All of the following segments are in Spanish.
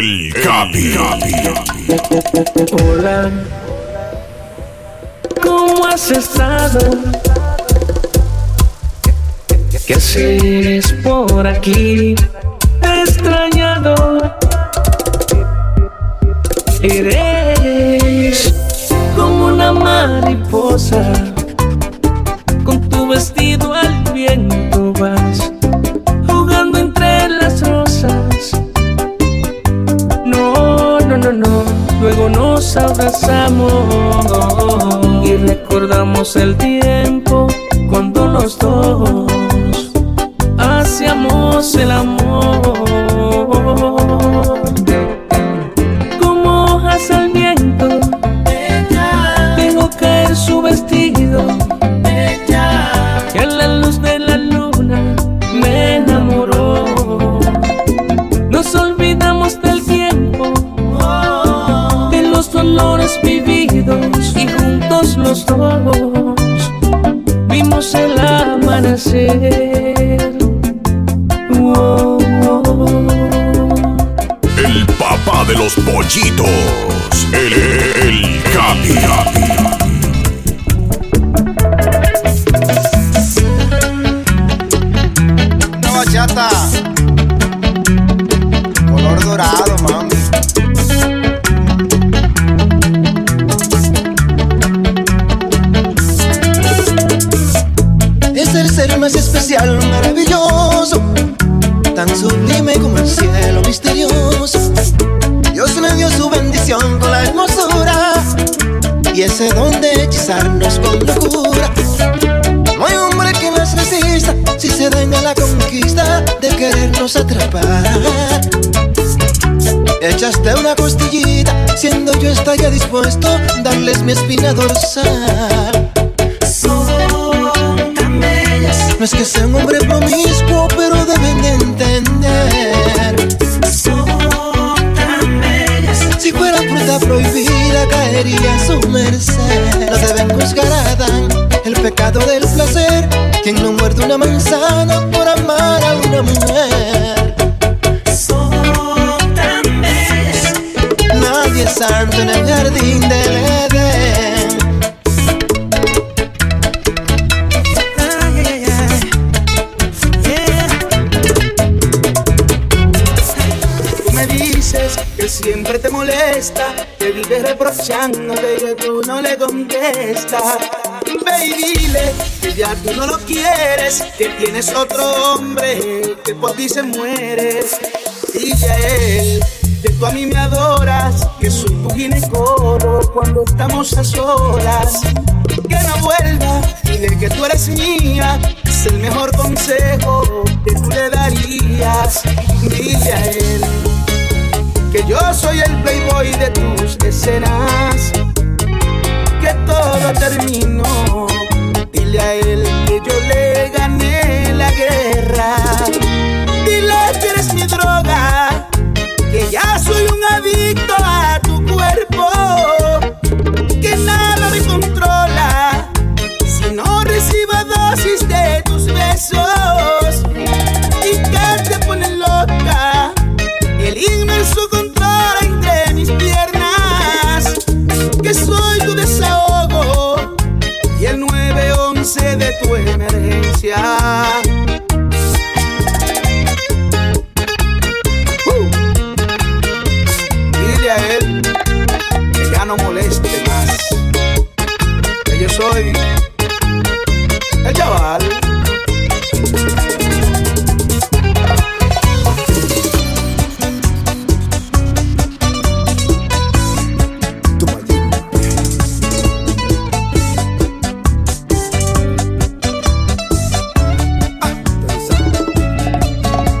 El Capi. Hola, ¿cómo has estado? ¿Qué haces por aquí? Extrañado. Eres como una mariposa, con tu vestido al viento vas recordamos el tiempo cuando los dos hacíamos el amor. Los pollitos. El, el Capi. Una bachata. Color dorado, mami. Es el ser más especial, siendo yo estaría dispuesto darles mi espina dorsal. Son tan bellas. No es que sea un hombre promiscuo, pero deben de entender. Son tan bellas. Si fuera fruta prohibida, caería a su merced. No deben juzgar a Adán el pecado del placer. Quien no muerde una manzana por amar a una mujer. Ve y dile que ya tú no lo quieres, que tienes otro hombre que por ti se muere. Dile a él que tú a mí me adoras, que soy tu ginecólogo cuando estamos a solas. Que no vuelva, dile que tú eres mía, es el mejor consejo que tú le darías. Dile a él que yo soy el playboy de tus escenas, todo terminó. Dile a él que yo le gané la guerra. Dile que eres mi droga, que ya soy un adicto a tu cuerpo, que nada me controla si no recibo dosis de tus besos soy el chaval.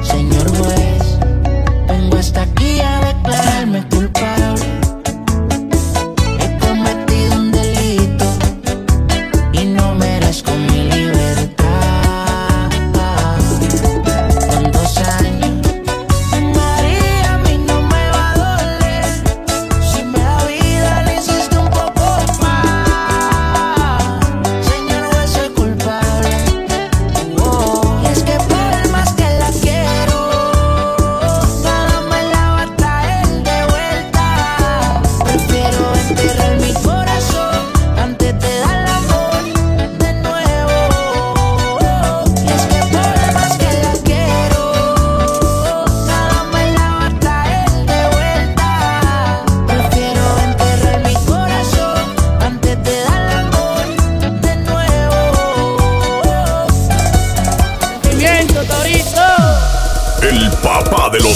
Señor juez, vengo hasta aquí a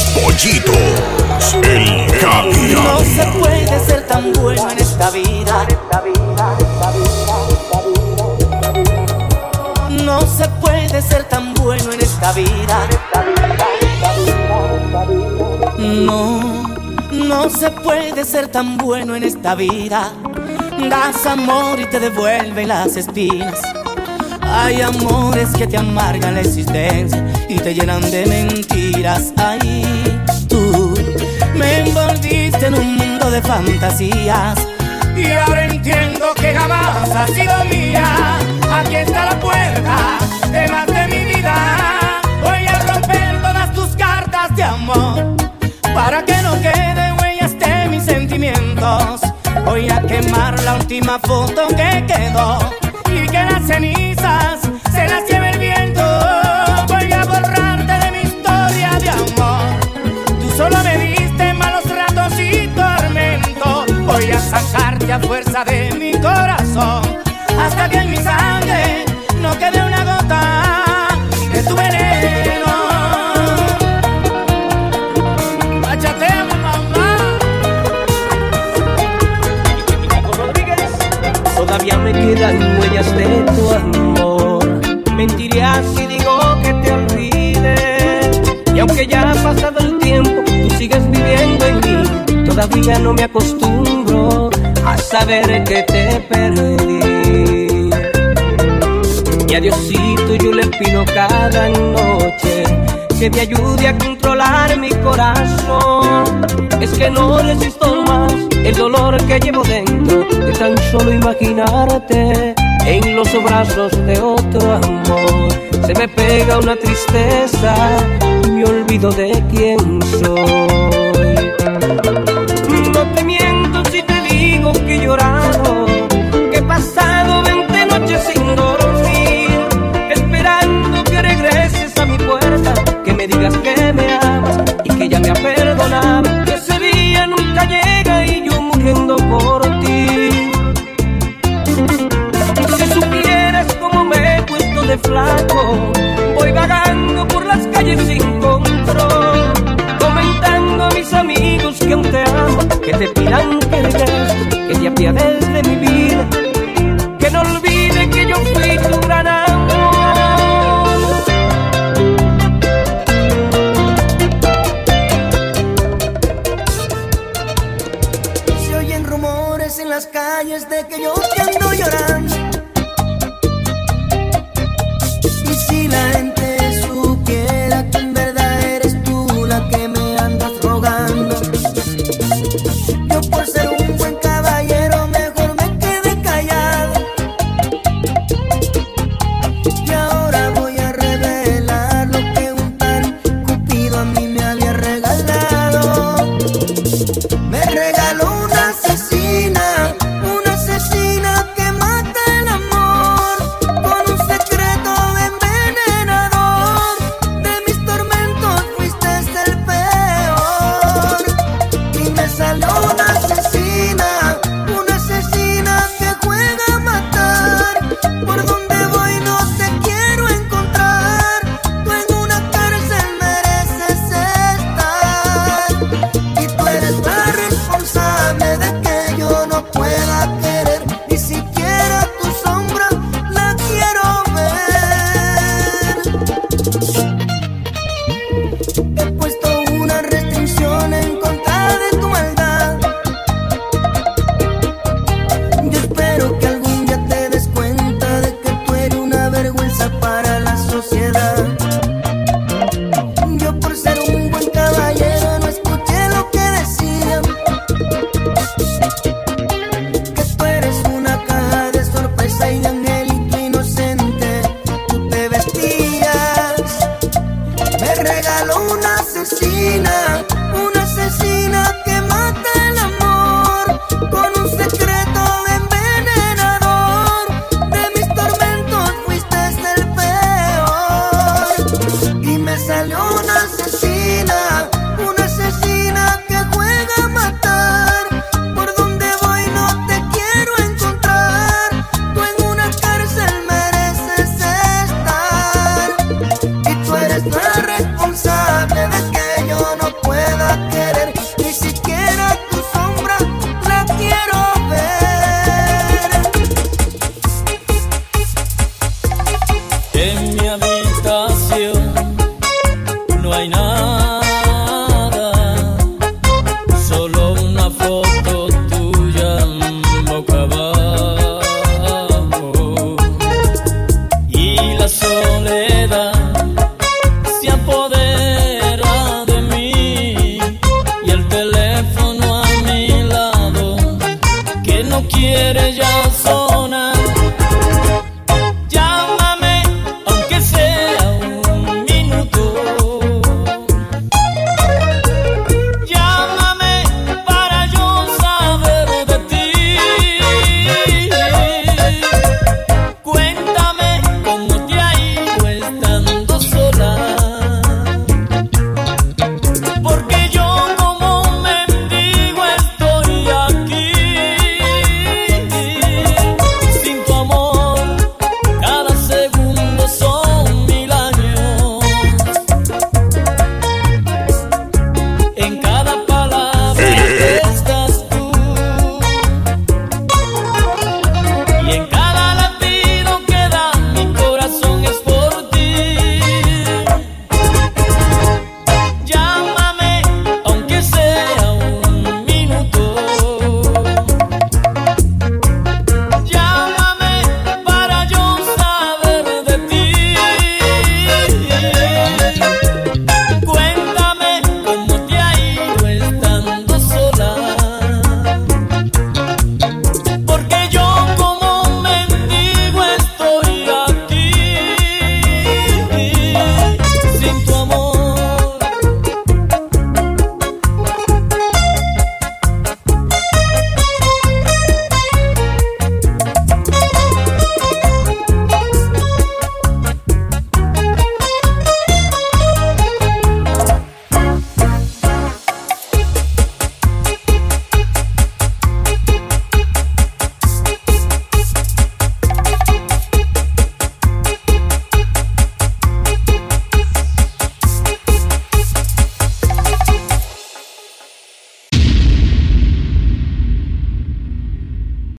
pollitos. El Capi. No se puede ser tan bueno en esta vida. No se puede ser tan bueno en esta vida. No, no se puede ser tan bueno en esta vida. Das amor y te devuelve las espinas. Hay amores que te amargan la existencia y te llenan de mentiras. Ahí tú me envolviste en un mundo de fantasías. Y ahora entiendo que jamás has sido mía. Aquí está la puerta de más de mi vida. Voy a romper todas tus cartas de amor para que no queden huellas de mis sentimientos. Voy a quemar la última foto que quedó y que las cenizas fuerza de mi corazón hasta que en mi sangre no quede una gota de tu veneno. Bachateo, mamá. Todavía me quedan huellas de tu amor. Mentiría si digo que te olvide. Y aunque ya ha pasado el tiempo, tú sigues viviendo en mí. Todavía no me acostumbro saber que te perdí. Y a yo le pido cada noche que me ayude a controlar mi corazón. Es que no resisto más el dolor que llevo dentro de tan solo imaginarte en los brazos de otro amor. Se me pega una tristeza, me olvido de quién soy. Digas que me amas y que ya me ha perdonado, quiere ya.